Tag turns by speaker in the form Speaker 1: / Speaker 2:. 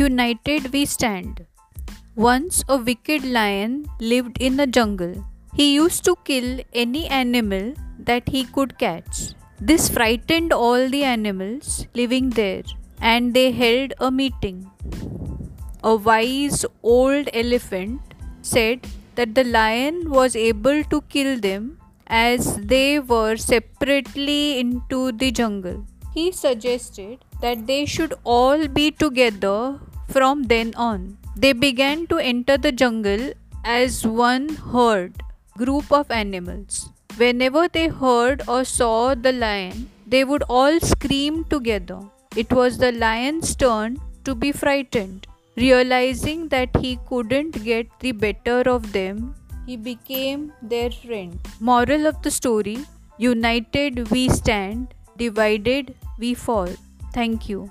Speaker 1: United we stand. Once a wicked lion lived in the jungle. He used to kill any animal that he could catch. This frightened all the animals living there and they held a meeting. A wise old elephant said that the lion was able to kill them as they were separately into the jungle. He suggested that they should all be together from then on. They began to enter the jungle as one herd group of animals. Whenever they heard or saw the lion, they would all scream together. It was the lion's turn to be frightened. Realizing that he couldn't get the better of them, he became their friend. Moral of the story United we stand, divided we fall. Thank you.